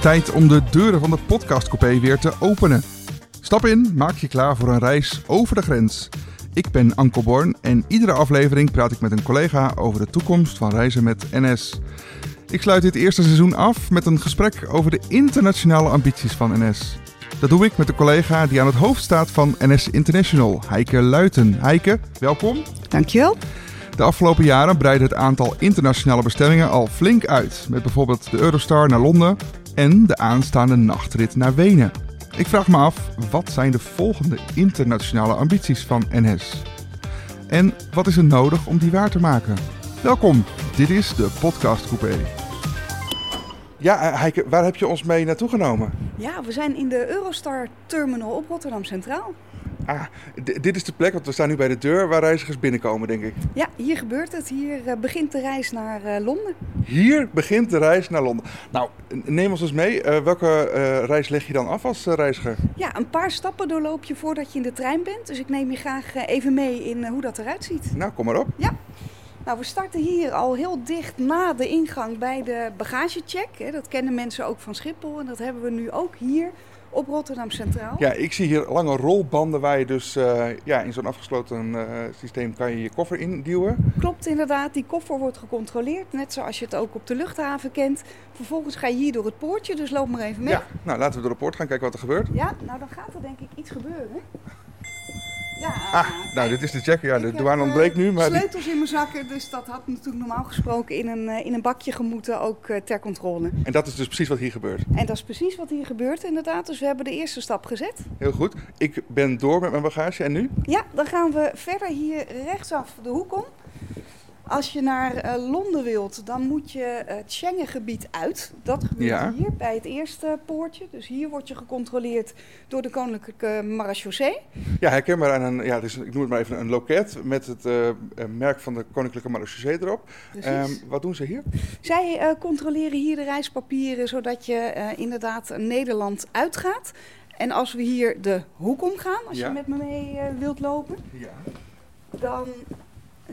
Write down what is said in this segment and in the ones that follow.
Tijd om de deuren van de podcastcoupé weer te openen. Stap in, maak je klaar voor een reis over de grens. Ik ben Anko Born en iedere aflevering praat ik met een collega over de toekomst van reizen met NS. Ik sluit dit eerste seizoen af met een gesprek over de internationale ambities van NS. Dat doe ik met de collega die aan het hoofd staat van NS International, Heike Luiten. Heike, welkom. Dankjewel. De afgelopen jaren breidde het aantal internationale bestemmingen al flink uit. Met bijvoorbeeld de Eurostar naar Londen en de aanstaande nachtrit naar Wenen. Ik vraag me af, wat zijn de volgende internationale ambities van NS? En wat is er nodig om die waar te maken? Welkom, dit is de Podcast Coupé. Ja, Heike, waar heb je ons mee naartoe genomen? Ja, we zijn in de Eurostar Terminal op Rotterdam Centraal. Ah, dit is de plek, want we staan nu bij de deur waar reizigers binnenkomen, denk ik. Ja, hier gebeurt het. Hier uh, begint de reis naar uh, Londen. Hier begint de reis naar Londen. Nou, neem ons eens mee. Uh, welke reis leg je dan af als reiziger? Ja, een paar stappen doorloop je voordat je in de trein bent. Dus ik neem je graag even mee in hoe dat eruit ziet. Nou, kom maar op. Ja. Nou, we starten hier al heel dicht na de ingang bij de bagagecheck. Dat kennen mensen ook van Schiphol en dat hebben we nu ook hier op Rotterdam Centraal. Ja, ik zie hier lange rolbanden waar je dus uh, ja, in zo'n afgesloten uh, systeem kan je je koffer induwen. Klopt inderdaad, die koffer wordt gecontroleerd, net zoals je het ook op de luchthaven kent. Vervolgens ga je hier door het poortje, dus loop maar even mee. Ja, nou laten we door het poort gaan kijken wat er gebeurt. Ja, nou dan gaat er denk ik iets gebeuren. Ja, ah, nou, dit is de check. Ja, de douane ontbreekt nu. Maar sleutels in mijn zakken, dus dat had natuurlijk normaal gesproken in een, in een bakje gemoeten, ook ter controle. En dat is dus precies wat hier gebeurt? En dat is precies wat hier gebeurt, inderdaad. Dus we hebben de eerste stap gezet. Heel goed. Ik ben door met mijn bagage. En nu? Ja, dan gaan we verder hier rechtsaf de hoek om. Als je naar uh, Londen wilt, dan moet je het Schengengebied uit. Dat gebeurt ja. hier bij het eerste poortje. Dus hier word je gecontroleerd door de Koninklijke Marechaussee. Ja, herkenbaar aan een, ja, dus ik noem het maar even een loket met het uh, merk van de Koninklijke Marechaussee erop. Um, wat doen ze hier? Zij uh, controleren hier de reispapieren, zodat je inderdaad Nederland uitgaat. En als we hier de hoek omgaan, als ja. je met me mee wilt lopen, ja. dan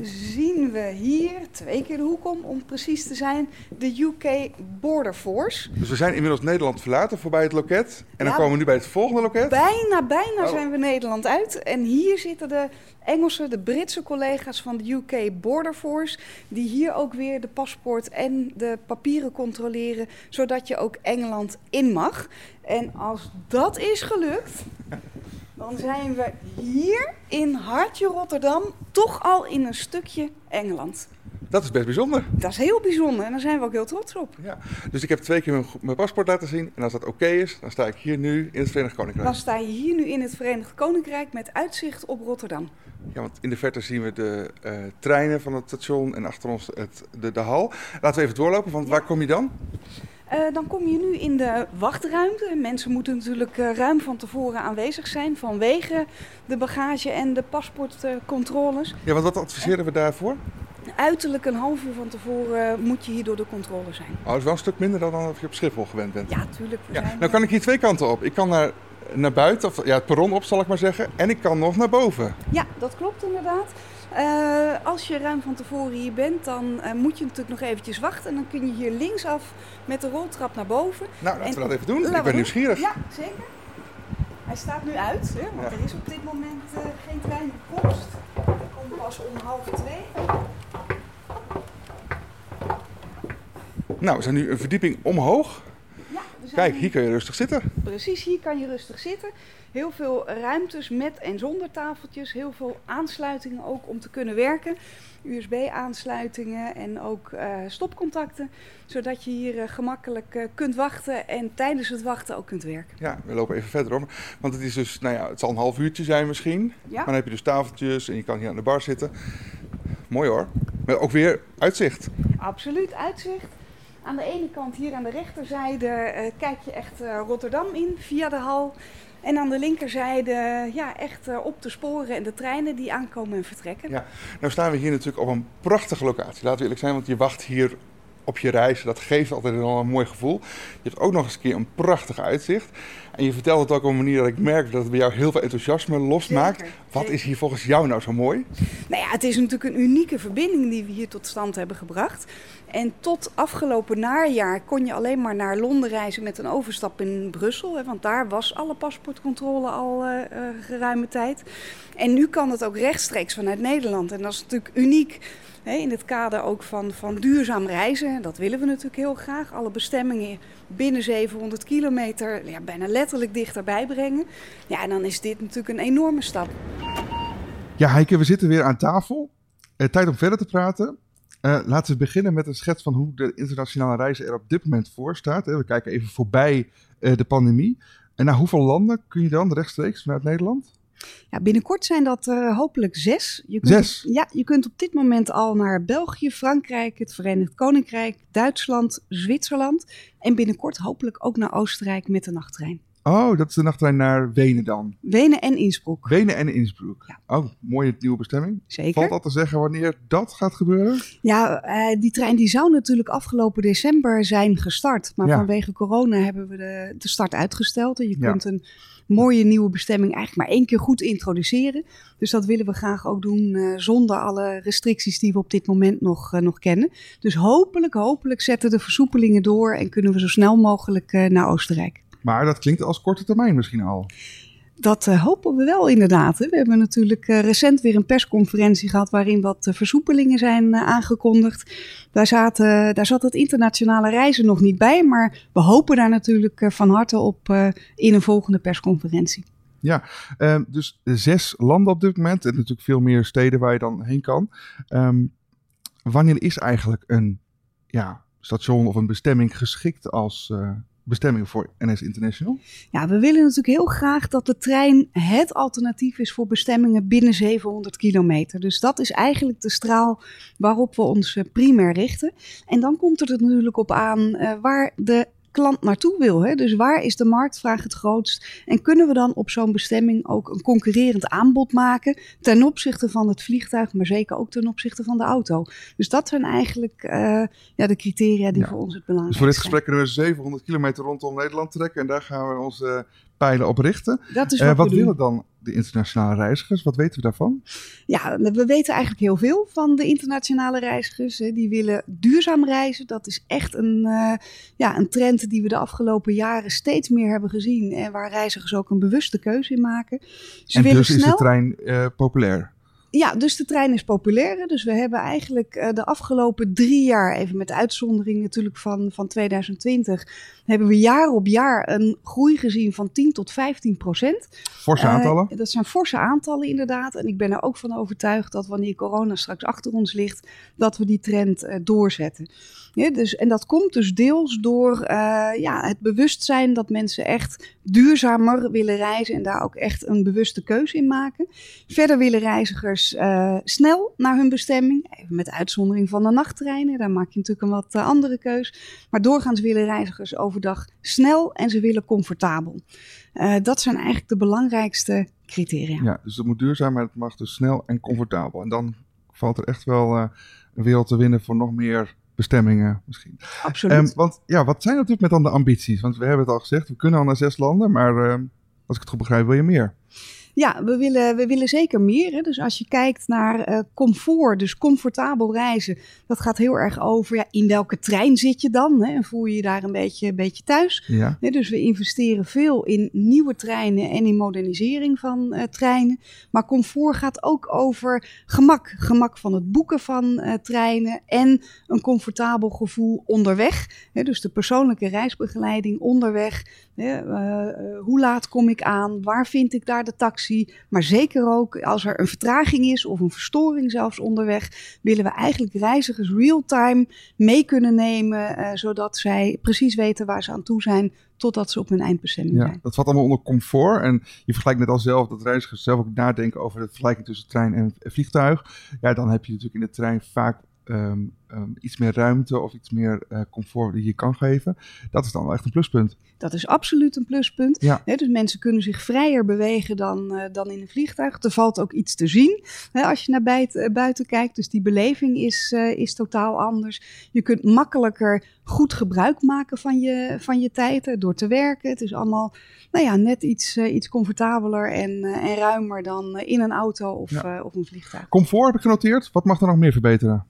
zien we hier, twee keer de hoek om, om precies te zijn, de UK Border Force. Dus we zijn inmiddels Nederland verlaten voorbij het loket. En dan komen we nu bij het volgende loket? Bijna, bijna oh. zijn we Nederland uit. En hier zitten de Engelse, de Britse collega's van de UK Border Force, die hier ook weer de paspoort en de papieren controleren, zodat je ook Engeland in mag. En als dat is gelukt, dan zijn we hier in hartje Rotterdam toch al in een stukje Engeland. Dat is best bijzonder. Dat is heel bijzonder en daar zijn we ook heel trots op. Ja, dus ik heb twee keer mijn, paspoort laten zien en als dat oké is, dan sta ik hier nu in het Verenigd Koninkrijk. Dan sta je hier nu in het Verenigd Koninkrijk met uitzicht op Rotterdam. Ja, want in de verte zien we de uh, treinen van het station en achter ons het, de, de hal. Laten we even doorlopen, want ja. waar kom je dan? Uh, dan kom je nu in de wachtruimte. Mensen moeten natuurlijk uh, ruim van tevoren aanwezig zijn vanwege de bagage en de paspoortcontroles. ja, want wat adviseren we daarvoor? Uiterlijk een half uur van tevoren moet je hier door de controle zijn. Oh, dat is wel een stuk minder dan als je op Schiphol gewend bent. Ja, tuurlijk. Ja. Nou kan ik hier twee kanten op. Ik kan naar, naar buiten, of ja, het perron op zal ik maar zeggen. En ik kan nog naar boven. Ja, dat klopt inderdaad. Uh, als je ruim van tevoren hier bent, dan uh, moet je natuurlijk nog eventjes wachten. En dan kun je hier linksaf met de roltrap naar boven. Nou, laten en, we dat even doen. Ik ben nieuwsgierig. Ja, zeker. Hij staat nu uit, hè, want ja. er is op dit moment uh, geen trein. Hij komt pas om half twee. Nou, we zijn nu een verdieping omhoog. Kijk, hier kun je rustig zitten. Precies, hier kan je rustig zitten. Heel veel ruimtes met en zonder tafeltjes. Heel veel aansluitingen ook om te kunnen werken. USB-aansluitingen en ook uh, stopcontacten. Zodat je hier uh, gemakkelijk uh, kunt wachten en tijdens het wachten ook kunt werken. Ja, we lopen even verder. Want het is dus, nou ja, het zal een half uurtje zijn misschien. Ja. Maar dan heb je dus tafeltjes en je kan hier aan de bar zitten. Mooi hoor. Maar ook weer uitzicht. Absoluut, uitzicht. Aan de ene kant, hier aan de rechterzijde, kijk je echt Rotterdam in via de hal. En aan de linkerzijde ja, echt uh, op de sporen en de treinen die aankomen en vertrekken. Ja, nou staan we hier natuurlijk op een prachtige locatie. Laten we eerlijk zijn, want je wacht hier op je reis. Dat geeft altijd wel een mooi gevoel. Je hebt ook nog eens een keer een prachtig uitzicht. En je vertelt het ook op een manier dat ik merk dat het bij jou heel veel enthousiasme losmaakt. Wat is hier volgens jou nou zo mooi? Nou ja, het is natuurlijk een unieke verbinding die we hier tot stand hebben gebracht. En tot afgelopen najaar kon je alleen maar naar Londen reizen met een overstap in Brussel. Hè, want daar was alle paspoortcontrole al uh, geruime tijd. En nu kan het ook rechtstreeks vanuit Nederland. En dat is natuurlijk uniek in het kader ook van, van duurzaam reizen. Dat willen we natuurlijk heel graag. Alle bestemmingen binnen 700 kilometer ja, bijna letterlijk dichterbij brengen. Ja, en dan is dit natuurlijk een enorme stap. Ja, Heike, we zitten weer aan tafel. Eh, tijd om verder te praten. Uh, laten we beginnen met een schets van hoe de internationale reizen er op dit moment voor staat. We kijken even voorbij uh, de pandemie. En naar hoeveel landen kun je dan rechtstreeks vanuit Nederland? Ja, binnenkort zijn dat uh, hopelijk zes. Je kunt zes? ja, je kunt op dit moment al naar België, Frankrijk, het Verenigd Koninkrijk, Duitsland, Zwitserland. En binnenkort hopelijk ook naar Oostenrijk met de nachttrein. Oh, dat is de nachttrein naar Wenen dan? Wenen en Innsbruck. Wenen en Innsbruck. Ja. Oh, mooie nieuwe bestemming. Zeker. Valt dat te zeggen wanneer dat gaat gebeuren? Ja, uh, die trein die zou natuurlijk afgelopen december zijn gestart. Maar ja. vanwege corona hebben we de, de start uitgesteld. En je kunt een mooie nieuwe bestemming eigenlijk maar één keer goed introduceren. Dus dat willen we graag ook doen uh, zonder alle restricties die we op dit moment nog, uh, nog kennen. Dus hopelijk, hopelijk zetten de versoepelingen door en kunnen we zo snel mogelijk naar Oostenrijk. Maar dat klinkt als korte termijn misschien al. Dat uh, hopen we wel inderdaad. Hè. We hebben natuurlijk uh, recent weer een persconferentie gehad waarin wat uh, versoepelingen zijn aangekondigd. Daar, zaten, daar zat het internationale reizen nog niet bij, maar we hopen daar natuurlijk van harte op in een volgende persconferentie. Ja, ehm, dus zes landen op dit moment en natuurlijk veel meer steden waar je dan heen kan. Um, wanneer is eigenlijk een ja, station of een bestemming geschikt als bestemming voor NS International? Ja, we willen natuurlijk heel graag dat de trein het alternatief is voor bestemmingen binnen 700 kilometer. Dus dat is eigenlijk de straal waarop we ons eh, primair richten. En dan komt het er natuurlijk op aan uh, waar de klant naartoe wil. Hè? Dus waar is de marktvraag het grootst? En kunnen we dan op zo'n bestemming ook een concurrerend aanbod maken ten opzichte van het vliegtuig, maar zeker ook ten opzichte van de auto? Dus dat zijn eigenlijk uh, ja, de criteria die ja. voor ons het belangrijk zijn. Dus voor dit gesprek kunnen we 700 kilometer rondom Nederland trekken en daar gaan we onze pijlen op richten. Dat is wat, uh, wat willen dan de internationale reizigers? Wat weten we daarvan? Ja, we weten eigenlijk heel veel van de internationale reizigers. Die willen duurzaam reizen. Dat is echt een, uh, ja, een trend die we de afgelopen jaren steeds meer hebben gezien. En waar reizigers ook een bewuste keuze in maken. Ze en willen dus snel... is de trein uh, populair? Ja, dus de trein is populair. Dus we hebben eigenlijk uh, de afgelopen drie jaar, even met uitzondering natuurlijk van, van 2020, hebben we jaar op jaar een groei gezien van 10 tot 15 procent. Forse aantallen? Uh, dat zijn forse aantallen inderdaad. En ik ben er ook van overtuigd dat wanneer corona straks achter ons ligt, dat we die trend uh, doorzetten. Ja, dus, en dat komt dus deels door ja, het bewustzijn dat mensen echt duurzamer willen reizen en daar ook echt een bewuste keuze in maken. Verder willen reizigers uh, snel naar hun bestemming, even met uitzondering van de nachttreinen. Daar maak je natuurlijk een wat uh, andere keus. Maar doorgaans willen reizigers overdag snel en ze willen comfortabel. Dat zijn eigenlijk de belangrijkste criteria. Ja, dus het moet duurzaam, maar het mag dus snel en comfortabel. En dan valt er echt wel een wereld te winnen voor nog meer bestemmingen misschien. Absoluut. Um, want ja, wat zijn natuurlijk met dan de ambities? Want we hebben het al gezegd, we kunnen al naar zes landen, maar uh, als ik het goed begrijp, wil je meer? Ja, we willen, we willen zeker meer. Hè. Dus als je kijkt naar uh, comfort, dus comfortabel reizen, dat gaat heel erg over ja, in welke trein zit je dan? Hè, en voel je je daar een beetje, een beetje thuis? Ja. Dus we investeren veel in nieuwe treinen en in modernisering van uh, treinen. Maar comfort gaat ook over gemak. Gemak van het boeken van uh, treinen en een comfortabel gevoel onderweg. Hè, dus de persoonlijke reisbegeleiding onderweg. Hè, hoe laat kom ik aan? Waar vind ik daar de taxi? Maar zeker ook als er een vertraging is of een verstoring zelfs onderweg, willen we eigenlijk reizigers real-time mee kunnen nemen, uh, zodat zij precies weten waar ze aan toe zijn totdat ze op hun eindbestemming ja, zijn. Dat valt allemaal onder comfort. En je vergelijkt net al zelf dat reizigers zelf ook nadenken over de vergelijking tussen trein en vliegtuig. Ja, dan heb je natuurlijk in de trein vaak ehm, ehm, iets meer ruimte of iets meer uh, comfort die je kan geven. Dat is dan wel echt een pluspunt. Dat is absoluut een pluspunt. Ja. dus mensen kunnen zich vrijer bewegen dan, uh, dan in een vliegtuig. Er valt ook iets te zien als je naar buiten, buiten, kijkt. Dus die beleving is, is totaal anders. Je kunt makkelijker goed gebruik maken van je, van je tijd door te werken. Het is allemaal nou ja, net iets, iets comfortabeler en, en ruimer dan in een auto of, of een vliegtuig. Comfort heb ik genoteerd. Wat mag er nog meer verbeteren?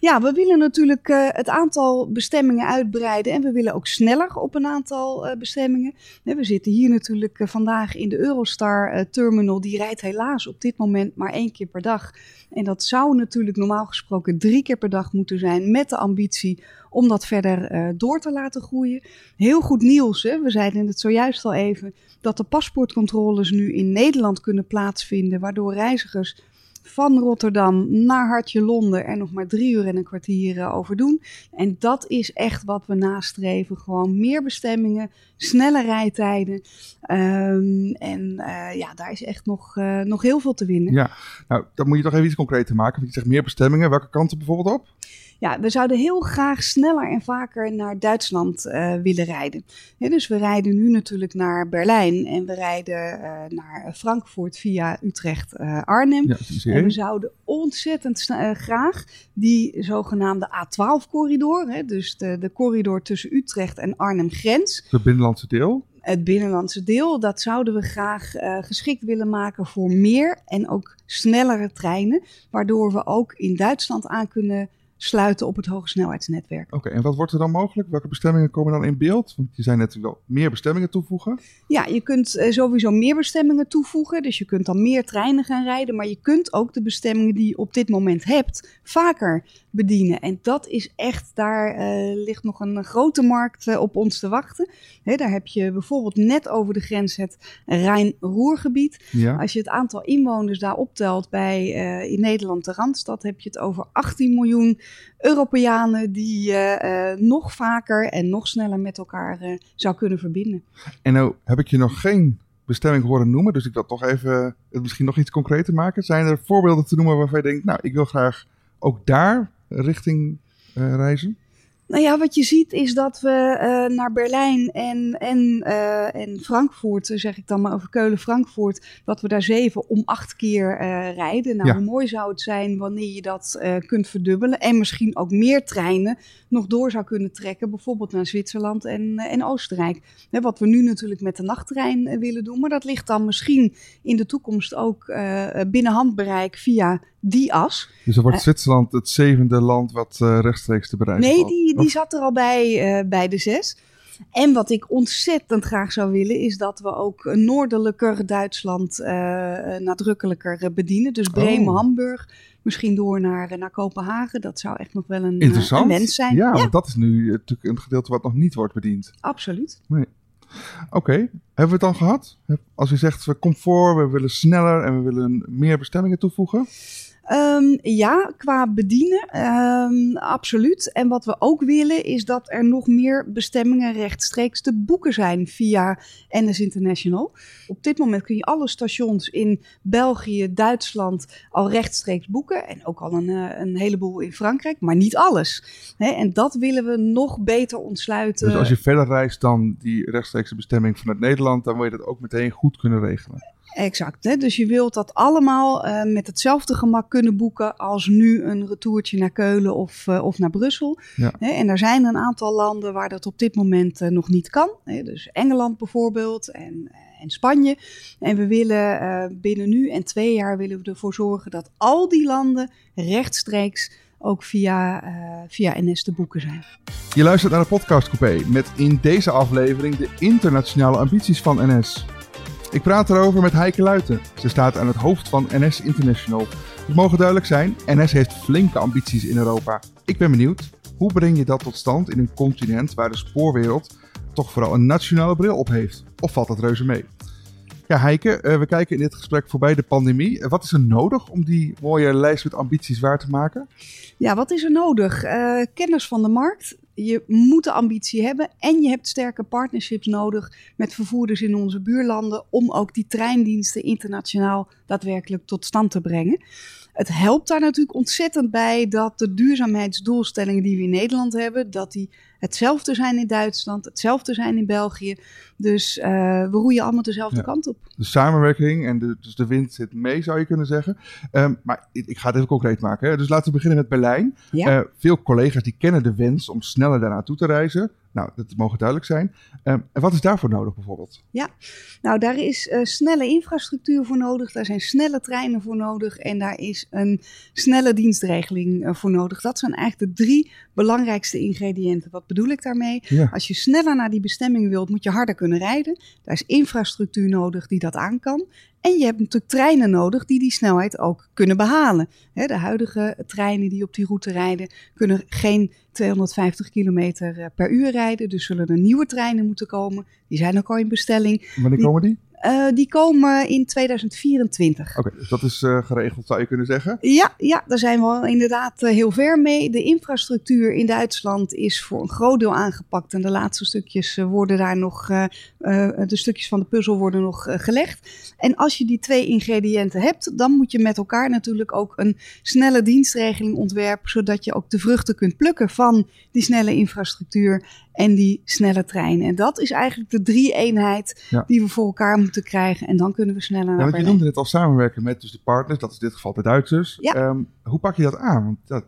Ja, we willen natuurlijk uh, het aantal bestemmingen uitbreiden en we willen ook sneller op een aantal uh, bestemmingen. we zitten hier natuurlijk uh, vandaag in de Eurostar terminal. Die rijdt helaas op dit moment maar één keer per dag. En dat zou natuurlijk normaal gesproken drie keer per dag moeten zijn met de ambitie om dat verder door te laten groeien. Heel goed nieuws, hè? we zeiden het zojuist al even, dat de paspoortcontroles nu in Nederland kunnen plaatsvinden, waardoor reizigers van Rotterdam naar Hartje Londen er nog maar drie uur en een kwartier eh, over doen. En dat is echt wat we nastreven. Gewoon meer bestemmingen, snelle rijtijden. Ehm, en uh, ja, daar is echt nog, uh, nog heel veel te winnen. Ja, nou, dan moet je toch even iets concreter maken. Want je zegt meer bestemmingen. Welke kanten bijvoorbeeld op? Ja, we zouden heel graag sneller en vaker naar Duitsland uh, willen rijden. dus we rijden nu natuurlijk naar Berlijn en we rijden uh, naar Frankfurt via Utrecht-Arnhem. Ja, en we zouden ontzettend graag die zogenaamde A12-corridor, dus de, de corridor tussen Utrecht en Arnhem-grens. Het binnenlandse deel? het binnenlandse deel, dat zouden we graag uh, geschikt willen maken voor meer en ook snellere treinen. Waardoor we ook in Duitsland aan kunnen sluiten op het hogesnelheidsnetwerk. Oké, en wat wordt er dan mogelijk? Welke bestemmingen komen dan in beeld? Want je zei net wel meer bestemmingen toevoegen. Ja, je kunt uh, sowieso meer bestemmingen toevoegen. Dus je kunt dan meer treinen gaan rijden. Maar je kunt ook de bestemmingen die je op dit moment hebt vaker bedienen. En dat is echt, daar uh, ligt nog een grote markt uh, op ons te wachten. Daar heb je bijvoorbeeld net over de grens het Rijn-Roergebied. Ja. Als je het aantal inwoners daar optelt bij in Nederland de Randstad, heb je het over 18 miljoen Europeanen die nog vaker en nog sneller met elkaar zou kunnen verbinden. En nou heb ik je nog geen bestemming horen noemen, dus ik wil toch even het misschien nog iets concreter maken. Zijn er voorbeelden te noemen waarvan je denkt, nou, ik wil graag ook daar richting reizen? Nou ja, wat je ziet is dat we uh, naar Berlijn en, en, uh, en Frankfurt, zeg ik dan maar over Keulen-Frankfurt, dat we daar zeven om acht keer uh, rijden. Nou, ja. hoe mooi zou het zijn wanneer je dat kunt verdubbelen en misschien ook meer treinen nog door zou kunnen trekken, bijvoorbeeld naar Zwitserland en, en Oostenrijk. Hè, wat we nu natuurlijk met de nachttrein willen doen, maar dat ligt dan misschien in de toekomst ook binnen handbereik via die as. Dus dan wordt Zwitserland het zevende land wat rechtstreeks te bereiken Nee, die, die zat er al bij, uh, bij de zes. En wat ik ontzettend graag zou willen, is dat we ook noordelijker Duitsland uh, nadrukkelijker bedienen. Dus Bremen, oh. Hamburg, misschien door naar, naar Kopenhagen. Dat zou echt nog wel een, een wens zijn. Ja, ja, want dat is nu natuurlijk een gedeelte wat nog niet wordt bediend. Absoluut. Nee. Oké, okay. hebben we het dan gehad? Als u zegt, we comfort, we willen sneller en we willen meer bestemmingen toevoegen? Um, ja, qua bedienen, um, absoluut. En wat we ook willen is dat er nog meer bestemmingen rechtstreeks te boeken zijn via NS International. Op dit moment kun je alle stations in België, Duitsland al rechtstreeks boeken. En ook al een, uh, een heleboel in Frankrijk, maar niet alles. En dat willen we nog beter ontsluiten. Dus als je verder reist dan die rechtstreekse bestemming vanuit Nederland, dan wil je dat ook meteen goed kunnen regelen. Exact. Hè? Dus je wilt dat allemaal uh, met hetzelfde gemak kunnen boeken als nu een retourtje naar Keulen of, uh, of naar Brussel. Ja. Hè? En er zijn een aantal landen waar dat op dit moment uh, nog niet kan. Hè? Dus Engeland bijvoorbeeld en, en Spanje. En we willen binnen nu en twee jaar willen we ervoor zorgen dat al die landen rechtstreeks ook via, via NS te boeken zijn. Je luistert naar de podcast Coupé met in deze aflevering de internationale ambities van NS. Ik praat erover met Heike Luiten. Ze staat aan het hoofd van NS International. Het mogen duidelijk zijn, NS heeft flinke ambities in Europa. Ik ben benieuwd, hoe breng je dat tot stand in een continent waar de spoorwereld toch vooral een nationale bril op heeft? Of valt dat reuze mee? Ja, Heike, eh, we kijken in dit gesprek voorbij de pandemie. Wat is er nodig om die mooie lijst met ambities waar te maken? Ja, wat is er nodig? Uh, kennis van de markt, je moet de ambitie hebben en je hebt sterke partnerships nodig met vervoerders in onze buurlanden om ook die treindiensten internationaal daadwerkelijk tot stand te brengen. Het helpt daar natuurlijk ontzettend bij dat de duurzaamheidsdoelstellingen die we in Nederland hebben, dat die hetzelfde zijn in Duitsland, hetzelfde zijn in België. Dus uh, we roeien allemaal dezelfde kant op. De samenwerking en de, dus de wind zit mee, zou je kunnen zeggen. Um, maar ik, ik, ga het even concreet maken. Hè. Dus laten we beginnen met Berlijn. Ja. Uh, veel collega's die kennen de wens om sneller daar naartoe te reizen. Nou, dat mogen duidelijk zijn. Um, en wat is daarvoor nodig bijvoorbeeld? Ja, nou daar is uh, snelle infrastructuur voor nodig. Daar zijn snelle treinen voor nodig. En daar is een snelle dienstregeling uh, voor nodig. Dat zijn eigenlijk de drie belangrijkste ingrediënten. Wat bedoel ik daarmee? Ja. Als je sneller naar die bestemming wilt, moet je harder kunnen rijden. Daar is infrastructuur nodig die dat aan kan. En je hebt natuurlijk treinen nodig die die snelheid ook kunnen behalen. de huidige treinen die op die route rijden kunnen geen 250 kilometer eh, per uur rijden. Dus zullen er nieuwe treinen moeten komen. Die zijn ook al in bestelling. Wanneer komen die? Uh, die komen in 2024. Oké, dus dat is uh, geregeld, zou je kunnen zeggen? Ja, ja daar zijn we inderdaad uh, heel ver mee. De infrastructuur in Duitsland is voor een groot deel aangepakt. En de laatste stukjes worden daar nog, de stukjes van de puzzel worden nog gelegd. En als je die twee ingrediënten hebt, dan moet je met elkaar natuurlijk ook een snelle dienstregeling ontwerpen. Zodat je ook de vruchten kunt plukken van die snelle infrastructuur en die snelle treinen. En dat is eigenlijk de drie-eenheid ja. die we voor elkaar moeten krijgen. En dan kunnen we sneller naar ja, want Je noemde het al samenwerken met dus de partners, dat is in dit geval de Duitsers. Ja. Um, hoe pak je dat aan? Want dat,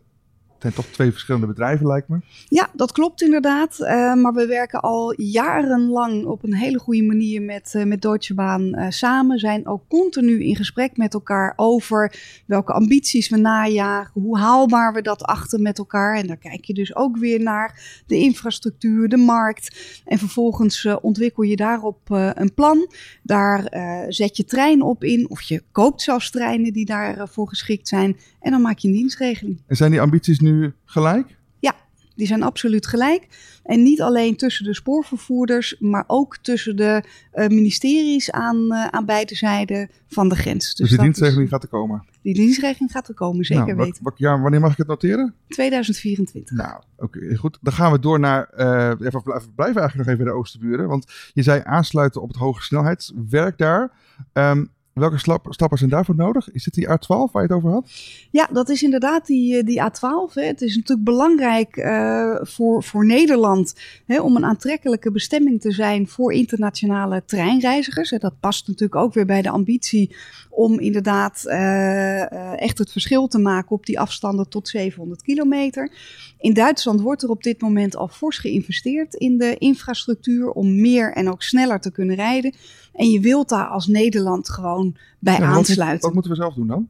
het zijn toch twee verschillende bedrijven, lijkt me. Ja, dat klopt inderdaad. Uh, maar we werken al jarenlang op een hele goede manier met, uh, met Deutsche Bahn uh, samen. Zijn ook continu in gesprek met elkaar over welke ambities we najagen. Hoe haalbaar we dat achter met elkaar. En daar kijk je dus ook weer naar de infrastructuur, de markt. En vervolgens ontwikkel je daarop een plan. Daar zet je trein op in. Of je koopt zelfs treinen die daarvoor geschikt zijn. En dan maak je een dienstregeling. En zijn die ambities nu gelijk? Ja, die zijn absoluut gelijk. En niet alleen tussen de spoorvervoerders, maar ook tussen de uh, ministeries aan, uh, aan beide zijden van de grens. Dus, dus die dienstregeling is, gaat er komen? Die dienstregeling gaat er komen, zeker nou, weten. Wat, ja, wanneer mag ik het noteren? 2024. Nou, oké, okay, goed. Dan gaan we door naar, uh, even, blijven eigenlijk nog even in de Oosterburen. Want je zei aansluiten op het hoge snelheidswerk daar. Um, Welke stappen zijn daarvoor nodig? Is het die A12 waar je het over had? Ja, dat is inderdaad die, eh, die A12. Hè. Het is natuurlijk belangrijk uh, voor, voor Nederland hè, om een aantrekkelijke bestemming te zijn voor internationale treinreizigers. Dat past natuurlijk ook weer bij de ambitie om inderdaad uh, echt het verschil te maken op die afstanden tot 700 kilometer. In Duitsland wordt er op dit moment al fors geïnvesteerd in de infrastructuur om meer en ook sneller te kunnen rijden. En je wilt daar als Nederland gewoon bij aansluiten. Wat, moeten we zelf doen dan?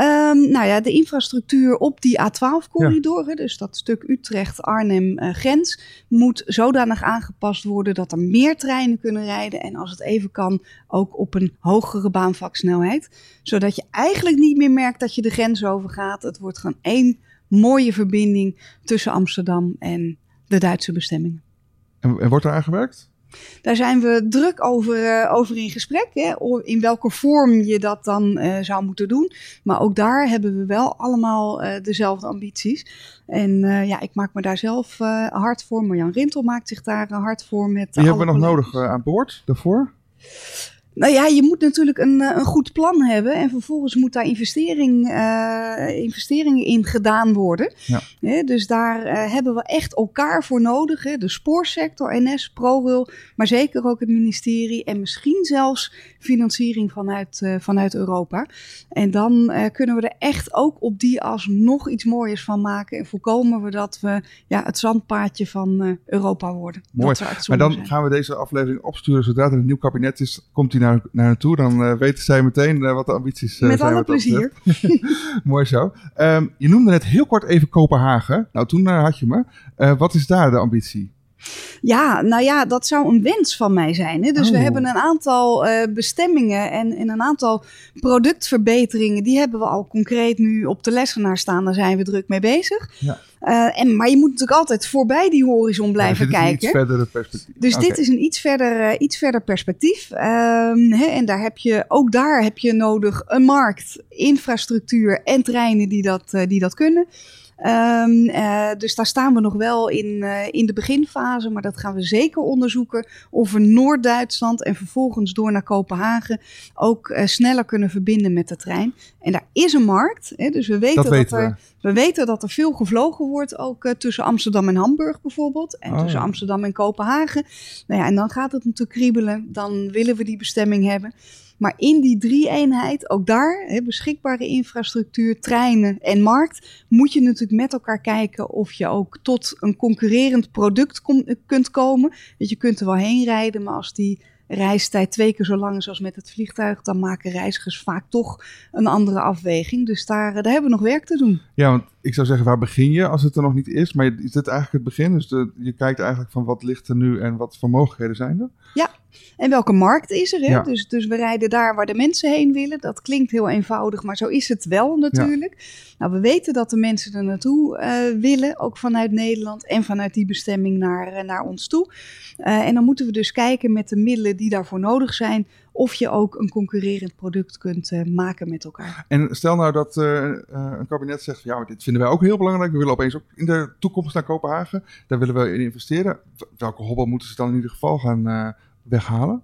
Um, nou ja, de infrastructuur op die A12-corridor, dus dat stuk Utrecht-Arnhem-grens, uh, moet zodanig aangepast worden dat er meer treinen kunnen rijden. En als het even kan, ook op een hogere baanvaksnelheid. Zodat je eigenlijk niet meer merkt dat je de grens overgaat. Het wordt gewoon één mooie verbinding tussen Amsterdam en de Duitse bestemmingen. En, en wordt er aan gewerkt? Daar zijn we druk over, uh, over in gesprek. Hè? In welke vorm je dat dan uh, zou moeten doen. Maar ook daar hebben we wel allemaal uh, dezelfde ambities. En ja, ik maak me daar zelf hard voor. Marjan Rintel maakt zich daar hard voor. Met Die hebben we nog nodig aan boord daarvoor? Nou ja, je moet natuurlijk een, een goed plan hebben en vervolgens moet daar investering, uh, investeringen in gedaan worden. Ja. dus daar uh, hebben we echt elkaar voor nodig. Hè? De spoorsector, NS, ProRail, maar zeker ook het ministerie en misschien zelfs financiering vanuit, uh, vanuit Europa. En dan kunnen we er echt ook op die as nog iets mooiers van maken en voorkomen we dat we ja, het zandpaadje van Europa worden. Mooi. Maar dan zijn. gaan we deze aflevering opsturen zodra er een nieuw kabinet is, komt hij naar, naar naartoe. Dan uh, weten zij meteen uh, wat de ambities Met zijn. Met alle plezier. Mooi zo. Um, je noemde net heel kort even Kopenhagen. Nou, toen had je me. wat is daar de ambitie? Ja, nou ja, dat zou een wens van mij zijn. Hè? Dus oh. we hebben een aantal uh, bestemmingen en, en, een aantal productverbeteringen. Die hebben we al concreet nu op de lessenaar staan. Daar zijn we druk mee bezig. Ja. Uh, en, maar je moet natuurlijk altijd voorbij die horizon blijven ja, kijken. Iets verdere perspectief. Dus okay. dit is een iets verder, uh, iets verder perspectief. Um, hè, en daar heb je, ook daar heb je nodig een markt, infrastructuur en treinen die dat, die dat kunnen. Ehm, eh, dus daar staan we nog wel in, eh, in de beginfase. Maar dat gaan we zeker onderzoeken. Of we Noord-Duitsland en vervolgens door naar Kopenhagen ook eh, sneller kunnen verbinden met de trein. En daar is een markt. Hè, dus we weten dat, er, we. weten dat er veel gevlogen wordt. Ook tussen Amsterdam en Hamburg bijvoorbeeld. En Oh, tussen. Amsterdam en Kopenhagen. Nou ja, en dan gaat het natuurlijk kriebelen. Dan willen we die bestemming hebben. Maar in die drie-eenheid, ook daar, hè, beschikbare infrastructuur, treinen en markt, moet je natuurlijk met elkaar kijken of je ook tot een concurrerend product kom- kunt komen. Dat je kunt er wel heen rijden, maar als die reistijd twee keer zo lang is als met het vliegtuig, dan maken reizigers vaak toch een andere afweging. Dus daar, daar hebben we nog werk te doen. Ja, want ik zou zeggen, waar begin je als het er nog niet is? Maar is dit eigenlijk het begin? Dus de, je kijkt eigenlijk van wat ligt er nu en wat voor mogelijkheden zijn er? En welke markt is er? Hè? Ja. Dus, dus we rijden daar waar de mensen heen willen. Dat klinkt heel eenvoudig, maar zo is het wel natuurlijk. Nou, we weten dat de mensen er naartoe eh, willen, ook vanuit Nederland en vanuit die bestemming naar, eh, naar ons toe. Eh, en dan moeten we dus kijken met de middelen die daarvoor nodig zijn, of je ook een concurrerend product kunt eh, maken met elkaar. En stel nou dat eh, eh, een kabinet zegt, ja, maar dit vinden wij ook heel belangrijk. We willen opeens ook in de toekomst naar Kopenhagen. Daar willen we in investeren. Welke hobbel moeten ze dan in ieder geval gaan weghalen?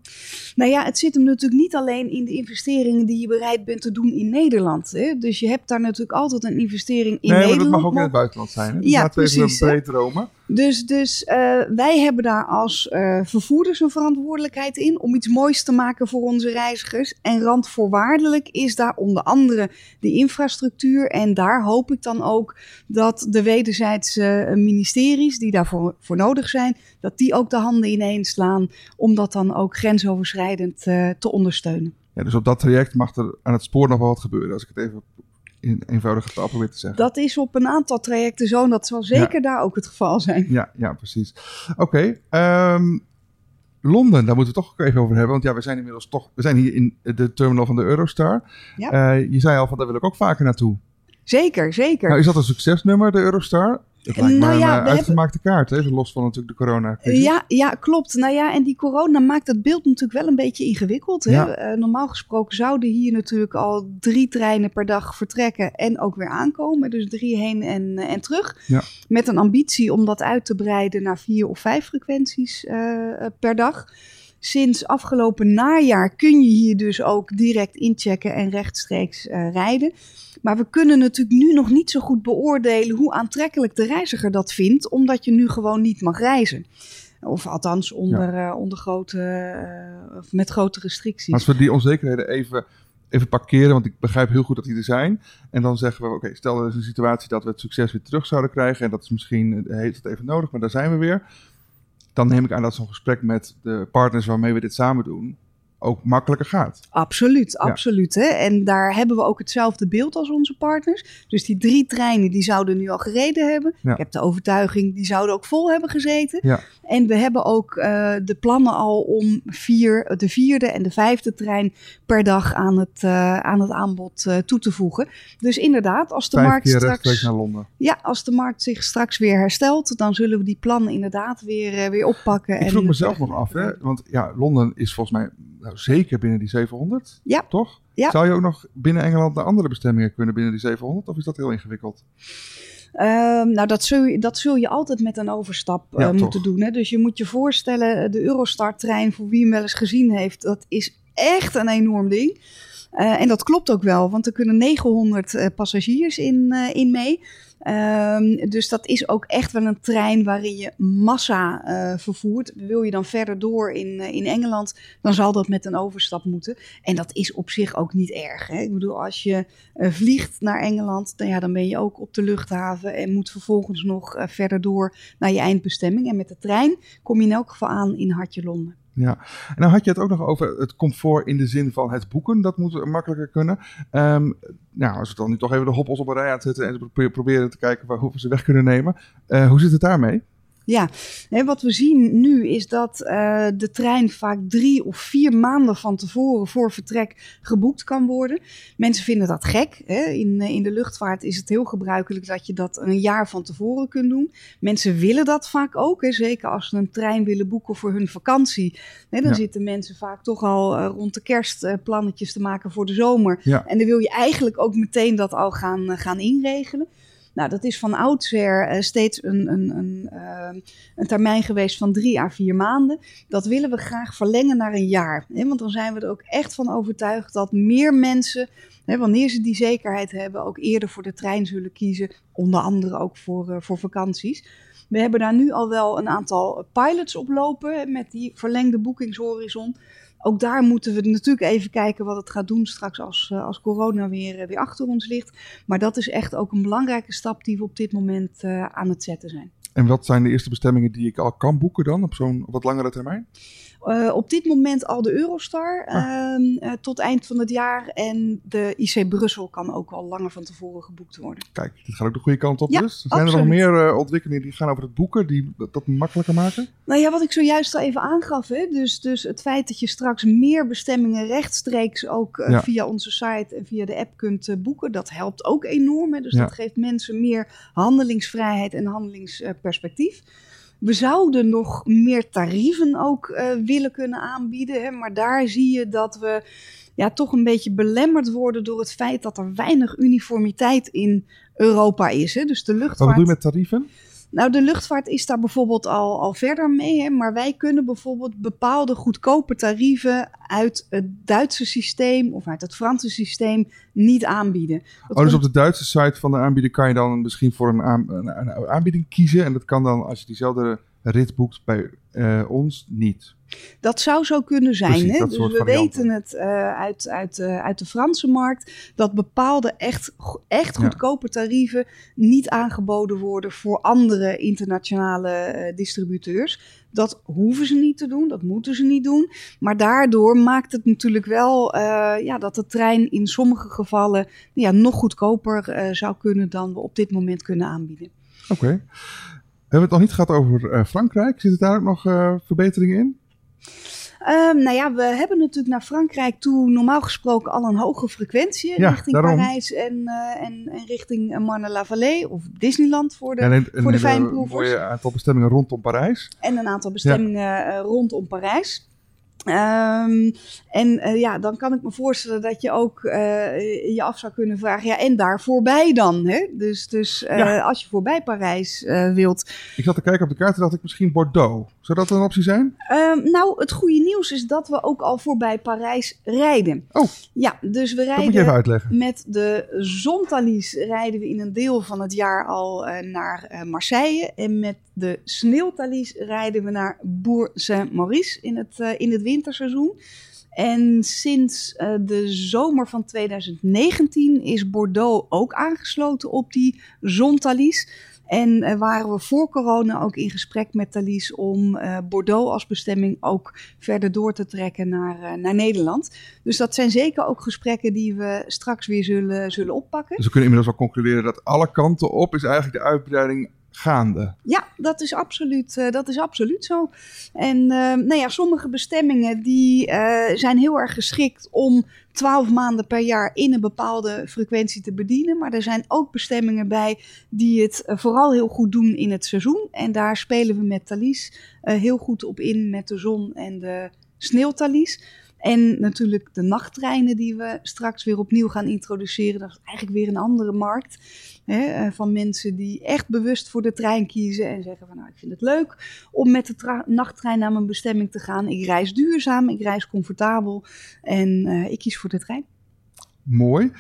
Nou ja, het zit hem natuurlijk niet alleen in de investeringen die je bereid bent te doen in Nederland. Hè? Dus je hebt daar natuurlijk altijd een investering in nee, maar Nederland. dat mag ook in het buitenland zijn. Hè? Dus Ja, laten we even precies, hè? breed dromen. Dus, dus eh, wij hebben daar als eh, vervoerders een verantwoordelijkheid in om iets moois te maken voor onze reizigers. En randvoorwaardelijk is daar onder andere de infrastructuur. En daar hoop ik dan ook dat de wederzijdse eh, ministeries die daarvoor voor nodig zijn, dat die ook de handen ineen slaan om dat dan ook grensoverschrijdend te ondersteunen. Ja, dus op dat traject mag er aan het spoor nog wel wat gebeuren. Als ik het even in eenvoudige taal probeer te zeggen. Dat is op een aantal trajecten zo en dat zal zeker daar ook het geval zijn. Ja, ja, precies. Oké. ehm, Londen, daar moeten we het toch ook even over hebben. Want ja, we zijn inmiddels toch. We zijn hier in de terminal van de Eurostar. Ja. Eh, je zei al van daar wil ik ook vaker naartoe. Zeker, zeker. Nou, is dat een succesnummer, de Eurostar? Lijkt Nou ja, een eh, hebben- uitgemaakte kaart, even los van natuurlijk de corona. Ja, ja, klopt. Nou ja, en die corona maakt het beeld natuurlijk wel een beetje ingewikkeld. Hè? Ja. Eh, normaal gesproken zouden hier natuurlijk al drie treinen per dag vertrekken en ook weer aankomen. Dus drie heen en, eh, en terug. Ja. Met een ambitie om dat uit te breiden naar vier of vijf frequenties per dag. Sinds afgelopen najaar kun je hier dus ook direct inchecken en rechtstreeks eh, rijden. Maar we kunnen natuurlijk nu nog niet zo goed beoordelen hoe aantrekkelijk de reiziger dat vindt, omdat je nu gewoon niet mag reizen. Of althans onder, eh, onder grote, eh, of met grote restricties. Als we die onzekerheden even, even parkeren, want ik begrijp heel goed dat die er zijn. En dan zeggen we, oké, stel er is een situatie dat we het succes weer terug zouden krijgen. En dat is misschien, heeft het even nodig, maar daar zijn we weer. Dan neem ik aan dat zo'n gesprek met de partners waarmee we dit samen doen ook makkelijker gaat. Absoluut, absoluut. Hè? En daar hebben we ook hetzelfde beeld als onze partners. Dus die drie treinen die zouden nu al gereden hebben. Ja. Ik heb de overtuiging, die zouden ook vol hebben gezeten. Ja. En we hebben ook eh, de plannen al om vier, de vierde en de vijfde trein per dag aan het, eh, aan het aanbod eh, toe te voegen. Dus inderdaad, als de Vijf markt straks... naar Londen. Ja, als de markt zich straks weer herstelt, dan zullen we die plannen inderdaad weer, weer oppakken. Ik en vroeg mezelf nog af, hè? want ja, Londen is volgens mij nou, zeker binnen die 700. Ja. Toch? Ja. Zou je ook nog binnen Engeland naar andere bestemmingen kunnen binnen die 700? Of is dat heel ingewikkeld? Ehm, nou, dat zul, je, dat zul je altijd met een overstap eh, Ja, moeten doen. Hè? Dus je moet je voorstellen, eh, de Eurostar-trein, voor wie hem wel eens gezien heeft, dat is echt een enorm ding. Eh, en dat klopt ook wel, want er kunnen 900 eh, passagiers in, in mee. Ehm, dus dat is ook echt wel een trein waarin je massa eh, vervoert. Wil je dan verder door in, eh, in Engeland, dan zal dat met een overstap moeten. En dat is op zich ook niet erg. Hè? Ik bedoel, als je eh, vliegt naar Engeland, dan, ja, dan ben je ook op de luchthaven en moet vervolgens nog verder door naar je eindbestemming. En met de trein kom je in elk geval aan in Hartje Londen. Ja, en dan had je het ook nog over het comfort in de zin van het boeken. Dat moet makkelijker kunnen. Ehm, nou, als we dan nu toch even de hoppels op een rij aan zetten en pro- proberen te kijken waar, we ze weg kunnen nemen. Eh, hoe zit het daarmee? Ja, wat we zien nu is dat eh, de trein vaak drie of vier maanden van tevoren voor vertrek geboekt kan worden. Mensen vinden dat gek. Hè? In, eh, in de luchtvaart is het heel gebruikelijk dat je dat een jaar van tevoren kunt doen. Mensen willen dat vaak ook, hè? zeker als ze een trein willen boeken voor hun vakantie. Hè, dan Ja. zitten mensen vaak toch al eh, rond de kerst plannetjes te maken voor de zomer. Ja. En dan wil je eigenlijk ook meteen dat al gaan, gaan inregelen. Nou, dat is van oudsher steeds een, een, een, een termijn geweest van drie à vier maanden. Dat willen we graag verlengen naar een jaar. Hè? Want dan zijn we er ook echt van overtuigd dat meer mensen wanneer ze die zekerheid hebben, ook eerder voor de trein zullen kiezen. Onder andere ook voor, uh, voor vakanties. We hebben daar nu al wel een aantal pilots op lopen met die verlengde boekingshorizon. Ook daar moeten we natuurlijk even kijken wat het gaat doen straks als, uh, als corona weer, uh, weer achter ons ligt. Maar dat is echt ook een belangrijke stap die we op dit moment aan het zetten zijn. En wat zijn de eerste bestemmingen die ik al kan boeken dan op zo'n wat langere termijn? Uh, op dit moment al de Eurostar ah. Ehm, uh, tot eind van het jaar. En de IC Brussel kan ook al langer van tevoren geboekt worden. Kijk, dit gaat ook de goede kant op ja, dus. Zijn er nog meer uh, ontwikkelingen die gaan over het boeken, die dat, dat, makkelijker maken? Nou ja, wat ik zojuist al even aangaf. Hè? Dus, dus het feit dat je straks meer bestemmingen rechtstreeks ook ja. via onze site en via de app kunt boeken. Dat helpt ook enorm. Hè? Dus ja. dat geeft mensen meer handelingsvrijheid en handelingsperspectief. We zouden nog meer tarieven ook uh, willen kunnen aanbieden. Hè, maar daar zie je dat we ja, toch een beetje belemmerd worden door het feit dat er weinig uniformiteit in Europa is. Hè. Dus de luchtvaart... Wat bedoel je met tarieven? Nou, de luchtvaart is daar bijvoorbeeld al, al verder mee. Hè, maar wij kunnen bijvoorbeeld bepaalde goedkope tarieven uit het Duitse systeem of uit het Franse systeem niet aanbieden. Dat oh, dus op de Duitse site van de aanbieder kan je dan misschien voor een, aan, een, een aanbieding kiezen. En dat kan dan, als je diezelfde rit boekt bij uh, ons, niet. Dat zou zo kunnen zijn. hè? Dus we weten het uh, uit, uit, uh, uit de Franse markt dat bepaalde echt, echt goedkope tarieven niet aangeboden worden voor andere internationale distributeurs. Dat hoeven ze niet te doen, dat moeten ze niet doen. Maar daardoor maakt het natuurlijk wel ja, dat de trein in sommige gevallen ja, nog goedkoper zou kunnen dan we op dit moment kunnen aanbieden. Oké. Okay. We hebben het nog niet gehad over Frankrijk. Zitten daar ook nog verbeteringen in? Um, nou ja, we hebben natuurlijk naar Frankrijk toe normaal gesproken al een hoge frequentie ja, richting daarom. Parijs en, uh, en, en, richting Marne-la-Vallée of Disneyland voor de, en, voor de fijnproevers. Een aantal bestemmingen rondom Parijs. En een aantal bestemmingen ja. rondom Parijs. Um, en uh, ja, dan kan ik me voorstellen dat je ook uh, je af zou kunnen vragen, ja, en daar voorbij dan? Hè? Dus, dus uh, ja. als je voorbij Parijs wilt. Ik zat te kijken op de kaart en dacht ik misschien Bordeaux. Zou dat een optie zijn? Um, nou, het goede nieuws is dat we ook al voorbij Parijs rijden. Oh. Ja, dus we rijden. Dat moet je even uitleggen. Met de Zontalis rijden we in een deel van het jaar al naar Marseille. En met de Sneeuwtalies rijden we naar Bourg-Saint-Maurice in het, in het winterseizoen. En sinds uh, de zomer van 2019 is Bordeaux ook aangesloten op die Zontalis. En uh, waren we voor corona ook in gesprek met Thalys om uh, Bordeaux als bestemming ook verder door te trekken naar, naar Nederland. Dus dat zijn zeker ook gesprekken die we straks weer zullen, zullen oppakken. Dus we kunnen inmiddels wel concluderen dat alle kanten op is eigenlijk de uitbreiding gaande. Ja, dat is absoluut, uh, dat is absoluut zo. En uh, nou ja, sommige bestemmingen die uh, zijn heel erg geschikt om 12 maanden per jaar in een bepaalde frequentie te bedienen. Maar er zijn ook bestemmingen bij die het vooral heel goed doen in het seizoen. En daar spelen we met Thalys heel goed op in met de zon en de sneeuwtalies. En natuurlijk de nachttreinen die we straks weer opnieuw gaan introduceren. Dat is eigenlijk weer een andere markt. Hè, eh, van mensen die echt bewust voor de trein kiezen en zeggen van nou ik vind het leuk om met de nachttrein naar mijn bestemming te gaan. Ik reis duurzaam, ik reis comfortabel en uh, ik kies voor de trein. Mooi.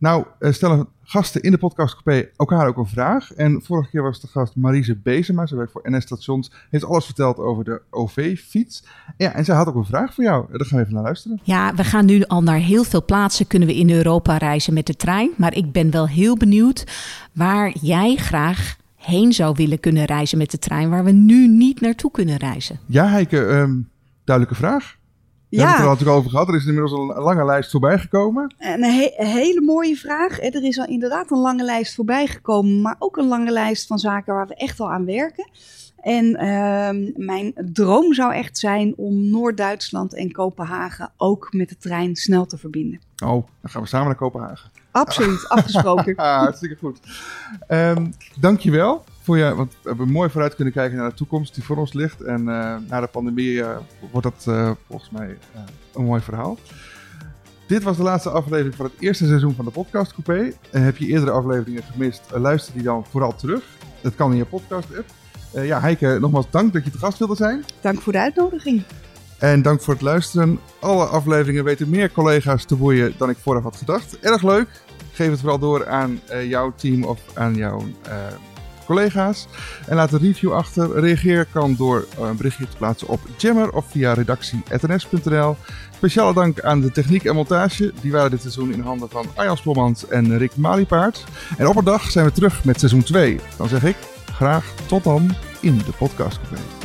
Nou, uh, stellen gasten in de podcastcoupé elkaar ook een vraag. En vorige keer was de gast Marise Bezema. Ze werkt voor NS Stations. Heeft alles verteld over de OV-fiets. Ja, en zij had ook een vraag voor jou. Daar gaan we even naar luisteren. Ja, we gaan nu al naar heel veel plaatsen. Kunnen we in Europa reizen met de trein. Maar ik ben wel heel benieuwd waar jij graag heen zou willen kunnen reizen met de trein. Waar we nu niet naartoe kunnen reizen. Ja, Heike, um, duidelijke vraag. We ja. hebben het er natuurlijk over gehad. Er is inmiddels een lange lijst voorbij gekomen. Een, hele mooie vraag. Er is al inderdaad een lange lijst voorbij gekomen, maar ook een lange lijst van zaken waar we echt al aan werken. En uh, mijn droom zou echt zijn om Noord-Duitsland en Kopenhagen ook met de trein snel te verbinden. Oh, dan gaan we samen naar Kopenhagen. Absoluut, afgesproken. Hartstikke goed. Um, dankjewel je, want we hebben mooi vooruit kunnen kijken naar de toekomst die voor ons ligt. En uh, na de pandemie uh, wordt dat uh, volgens mij een mooi verhaal. Dit was de laatste aflevering van het eerste seizoen van de Podcast Coupé. En heb je eerdere afleveringen gemist, eh, luister die dan vooral terug. Dat kan in je podcast-app. Uh, ja, Heike, nogmaals dank dat je te gast wilde zijn. Dank voor de uitnodiging. En dank voor het luisteren. Alle afleveringen weten meer collega's te boeien dan ik vooraf had gedacht. Erg leuk. Geef het vooral door aan jouw team of aan jouw collega's. En laat een review achter. Reageer kan door een berichtje te plaatsen op Jammer of via redactie.ns.nl. Speciale dank aan de techniek en montage. Die waren dit seizoen in handen van Arjan Spolmans en Rick Maliepaard. En op een dag zijn we terug met seizoen 2. Dan zeg ik graag tot dan in de podcastcafé.